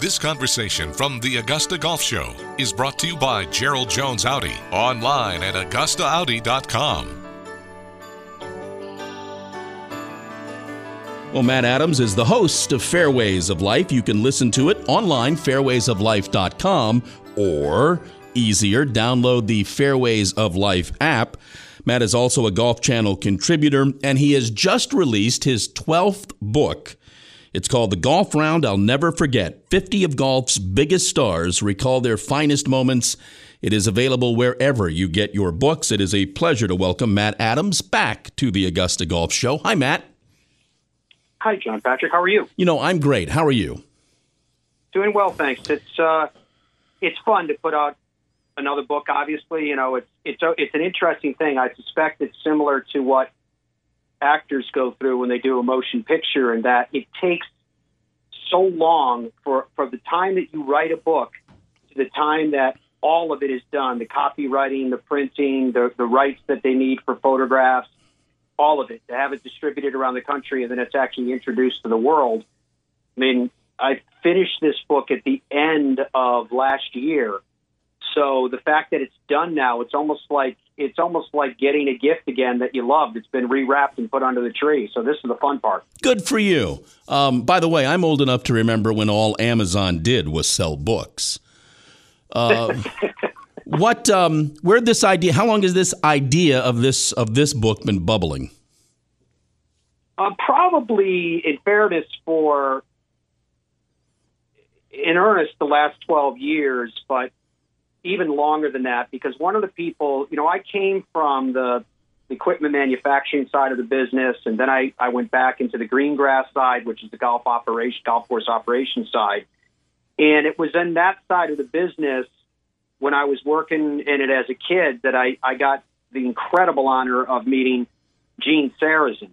This conversation from the Augusta Golf Show is brought to you by Gerald Jones Audi, online at AugustaAudi.com. Well, Matt Adams is the host of Fairways of Life. You can listen to it online, fairwaysoflife.com, or easier, download the Fairways of Life app. Matt is also a Golf Channel contributor, and he has just released his 12th book. It's called The Golf Round I'll Never Forget 50 of Golf's Biggest Stars Recall Their Finest Moments. It is available wherever you get your books. It is a pleasure to welcome Matt Adams back to the Augusta Golf Show. Hi, Matt. Hi, John Patrick. How are you? You know, I'm great. How are you? Doing well, thanks. It's uh, it's fun to put out another book. Obviously, you know, it's it's it's an interesting thing. I suspect it's similar to what actors go through when they do a motion picture, and that it takes so long for for the time that you write a book to the time that all of it is done the copywriting, the printing, the, the rights that they need for photographs, all of it, to have it distributed around the country and then it's actually introduced to the world. I mean, I finished this book at the end of last year. So the fact that it's done now, it's almost like it's almost like getting a gift again that you loved. It's been rewrapped and put under the tree. So this is the fun part. Good for you. Um, by the way, I'm old enough to remember when all Amazon did was sell books. Uh, what? Um, where this idea? How long has this idea of this of this book been bubbling? Uh, probably, in fairness, for in earnest, the last twelve years, but even longer than that. Because one of the people, you know, I came from the equipment manufacturing side of the business, and then I, I went back into the green grass side, which is the golf operation, golf course operation side. And it was in that side of the business when I was working in it as a kid that I, I got the incredible honor of meeting Gene Sarazen.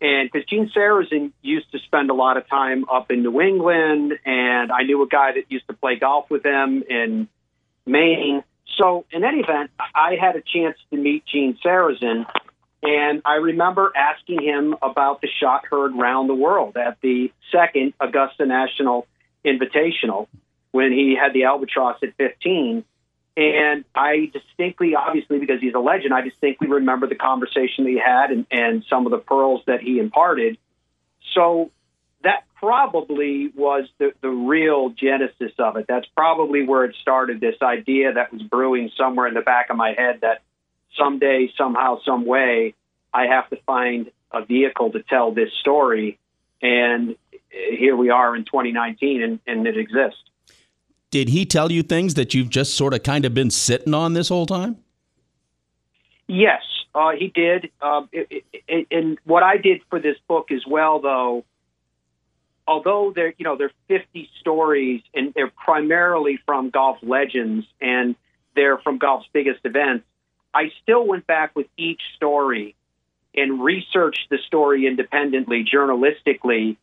And because Gene Sarazen used to spend a lot of time up in New England, and I knew a guy that used to play golf with him in Maine. So, in any event, I had a chance to meet Gene Sarazen, and I remember asking him about the shot heard round the world at the second Augusta National Invitational when he had the Albatross at 15. And I distinctly, obviously, because he's a legend, I distinctly remember the conversation that he had and, and some of the pearls that he imparted. So that probably was the, the real genesis of it. That's probably where it started this idea that was brewing somewhere in the back of my head that someday, somehow, some way, I have to find a vehicle to tell this story. And here we are in 2019, and, and it exists. Did he tell you things that you've just sort of kind of been sitting on this whole time? Yes, uh, he did. Uh, it, it, and what I did for this book as well, though, although they're you know they're 50 stories and they're primarily from golf legends and they're from golf's biggest events, I still went back with each story and researched the story independently, journalistically,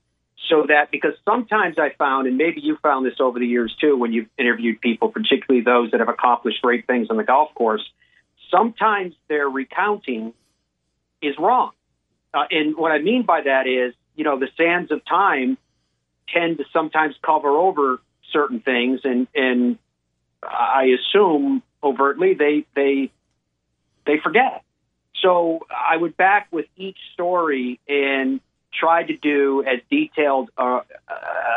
so that because sometimes I found, and maybe you found this over the years too, when you've interviewed people, particularly those that have accomplished great things on the golf course, sometimes their recounting is wrong. Uh, and what I mean by that is, you know, the sands of time tend to sometimes cover over certain things, and and I assume overtly they they they forget. So I would back with each story and try to do as detailed uh,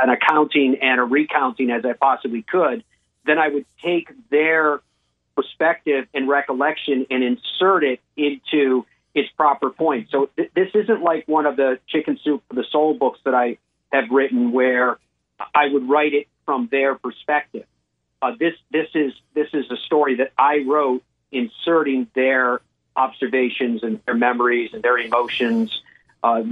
an accounting and a recounting as I possibly could. Then I would take their perspective and recollection and insert it into its proper point. So th- this isn't like one of the chicken soup for the soul books that I have written where I would write it from their perspective. Uh, this this is this is a story that I wrote, inserting their observations and their memories and their emotions uh,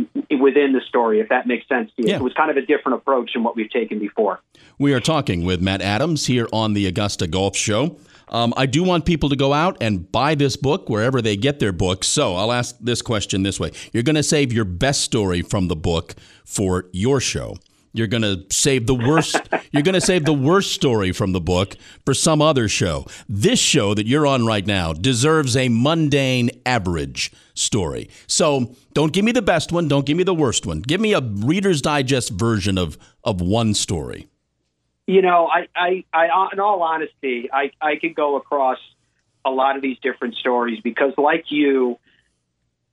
within the story, if that makes sense to you. Yeah. It was kind of a different approach than what we've taken before. We are talking with Matt Adams here on the Augusta Golf Show. Um, I do want people to go out and buy this book wherever they get their books. So I'll ask this question this way You're going to save your best story from the book for your show. You're going to save the worst. you're going to save the worst story from the book for some other show. This show that you're on right now deserves a mundane, average story. So don't give me the best one. Don't give me the worst one. Give me a Reader's Digest version of of one story. You know, I, I, I, in all honesty, I, I could go across a lot of these different stories because, like you,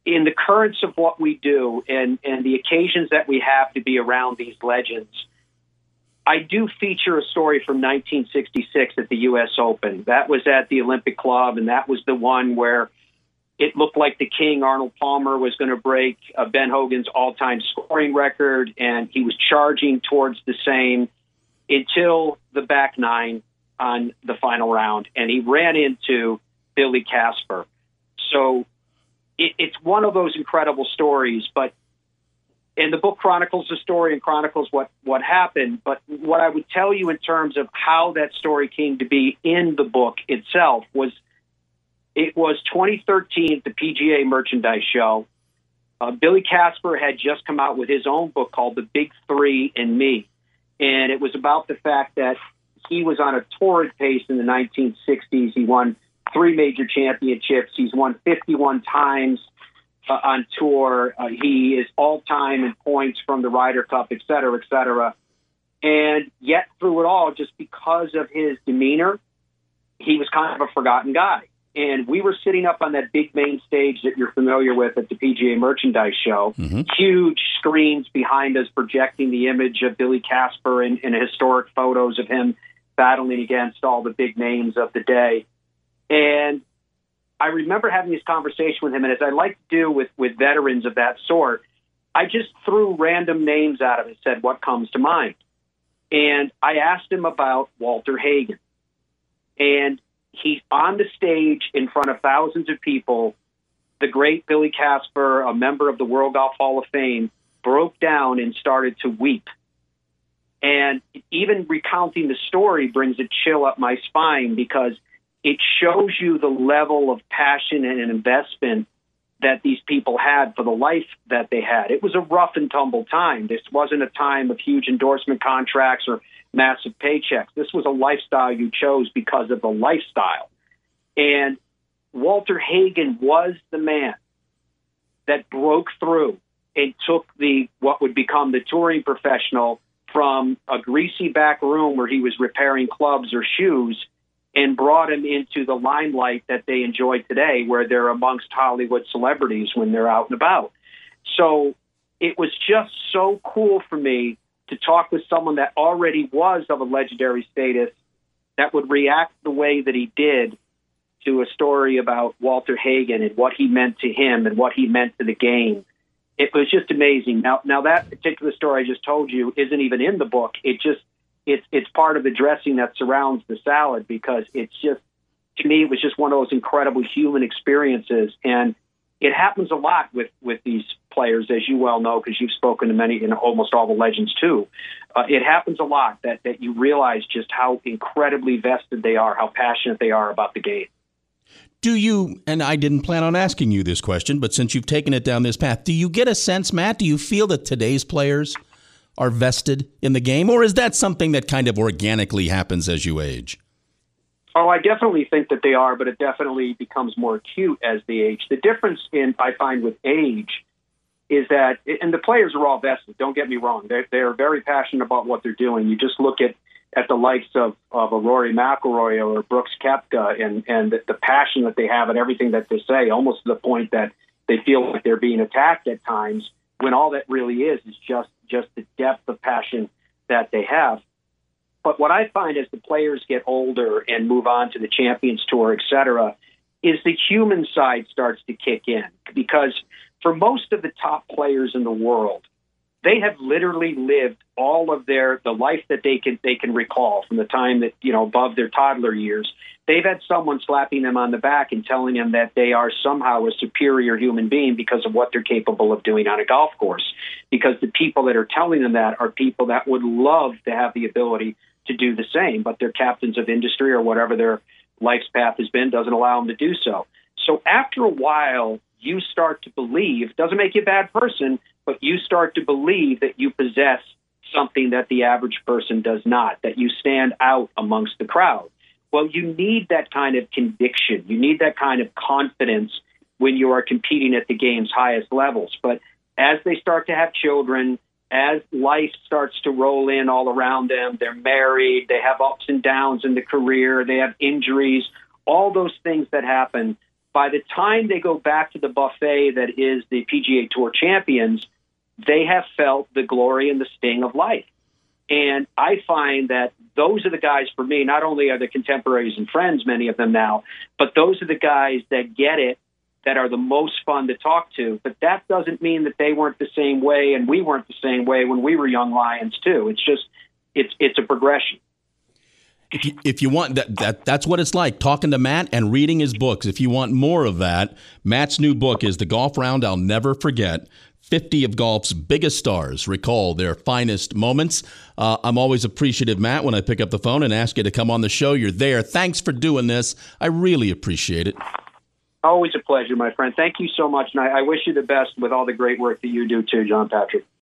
in the currents of what we do and, and the occasions that we have to be around these legends, I do feature a story from 1966 at the U.S. Open. That was at the Olympic Club, and that was the one where it looked like the king, Arnold Palmer, was going to break uh, Ben Hogan's all time scoring record, and he was charging towards the same until the back nine on the final round, and he ran into Billy Casper. So it, it's one of those incredible stories, but and the book chronicles the story and chronicles what what happened. But what I would tell you in terms of how that story came to be in the book itself was it was 2013 the PGA Merchandise Show. Uh, Billy Casper had just come out with his own book called The Big Three and Me, and it was about the fact that he was on a torrid pace in the 1960s. He won three major championships. He's won 51 times uh, on tour. Uh, he is all time in points from the Ryder Cup, et cetera, et cetera. And yet, through it all, just because of his demeanor, he was kind of a forgotten guy. And we were sitting up on that big main stage that you're familiar with at the PGA Merchandise Show. Mm-hmm. Huge screens behind us projecting the image of Billy Casper and, and historic photos of him battling against all the big names of the day. And I remember having this conversation with him, and as I like to do with, with veterans of that sort, I just threw random names at him and said, What comes to mind? And I asked him about Walter Hagen. And he's on the stage in front of thousands of people. The great Billy Casper, a member of the World Golf Hall of Fame, broke down and started to weep. And even recounting the story brings a chill up my spine because it shows you the level of passion and investment that these people had for the life that they had. It was a rough and tumble time. This wasn't a time of huge endorsement contracts or massive paychecks. This was a lifestyle you chose because of the lifestyle. And Walter Hagen was the man that broke through and took the what would become the touring professional from a greasy back room where he was repairing clubs or shoes and brought him into the limelight that they enjoy today, where they're amongst Hollywood celebrities when they're out and about. So it was just so cool for me to talk with someone that already was of a legendary status that would react the way that he did to a story about Walter Hagen and what he meant to him and what he meant to the game. It was just amazing. Now, now that particular story I just told you isn't even in the book. It just it's it's part of the dressing that surrounds the salad because it's just to me it was just one of those incredible human experiences. And it happens a lot with with these players as you well know because you've spoken to many and almost all the legends too. Uh, it happens a lot that that you realize just how incredibly vested they are how passionate they are about the game. Do you and I didn't plan on asking you this question but since you've taken it down this path do you get a sense Matt do you feel that today's players are vested in the game, or is that something that kind of organically happens as you age? Oh, I definitely think that they are, but it definitely becomes more acute as they age. The difference in I find with age is that, and the players are all vested. Don't get me wrong; they're, they're very passionate about what they're doing. You just look at at the likes of of a Rory McIlroy or Brooks Koepka, and and the, the passion that they have and everything that they say, almost to the point that they feel like they're being attacked at times when all that really is is just just the depth of passion that they have. But what I find as the players get older and move on to the Champions Tour, et cetera, is the human side starts to kick in. Because for most of the top players in the world, they have literally lived all of their the life that they can they can recall from the time that you know above their toddler years. They've had someone slapping them on the back and telling them that they are somehow a superior human being because of what they're capable of doing on a golf course. Because the people that are telling them that are people that would love to have the ability to do the same but their captains of industry or whatever their life's path has been doesn't allow them to do so. So after a while you start to believe doesn't make you a bad person but you start to believe that you possess something that the average person does not, that you stand out amongst the crowd. Well, you need that kind of conviction. You need that kind of confidence when you are competing at the game's highest levels. But as they start to have children, as life starts to roll in all around them, they're married, they have ups and downs in the career, they have injuries, all those things that happen. By the time they go back to the buffet that is the PGA Tour champions, they have felt the glory and the sting of life. And I find that those are the guys for me. Not only are the contemporaries and friends, many of them now, but those are the guys that get it, that are the most fun to talk to. But that doesn't mean that they weren't the same way and we weren't the same way when we were young lions too. It's just it's it's a progression. If you, if you want that, that that's what it's like talking to Matt and reading his books. If you want more of that, Matt's new book is The Golf Round I'll Never Forget. 50 of golf's biggest stars recall their finest moments. Uh, I'm always appreciative, Matt, when I pick up the phone and ask you to come on the show. You're there. Thanks for doing this. I really appreciate it. Always a pleasure, my friend. Thank you so much. And I, I wish you the best with all the great work that you do, too, John Patrick.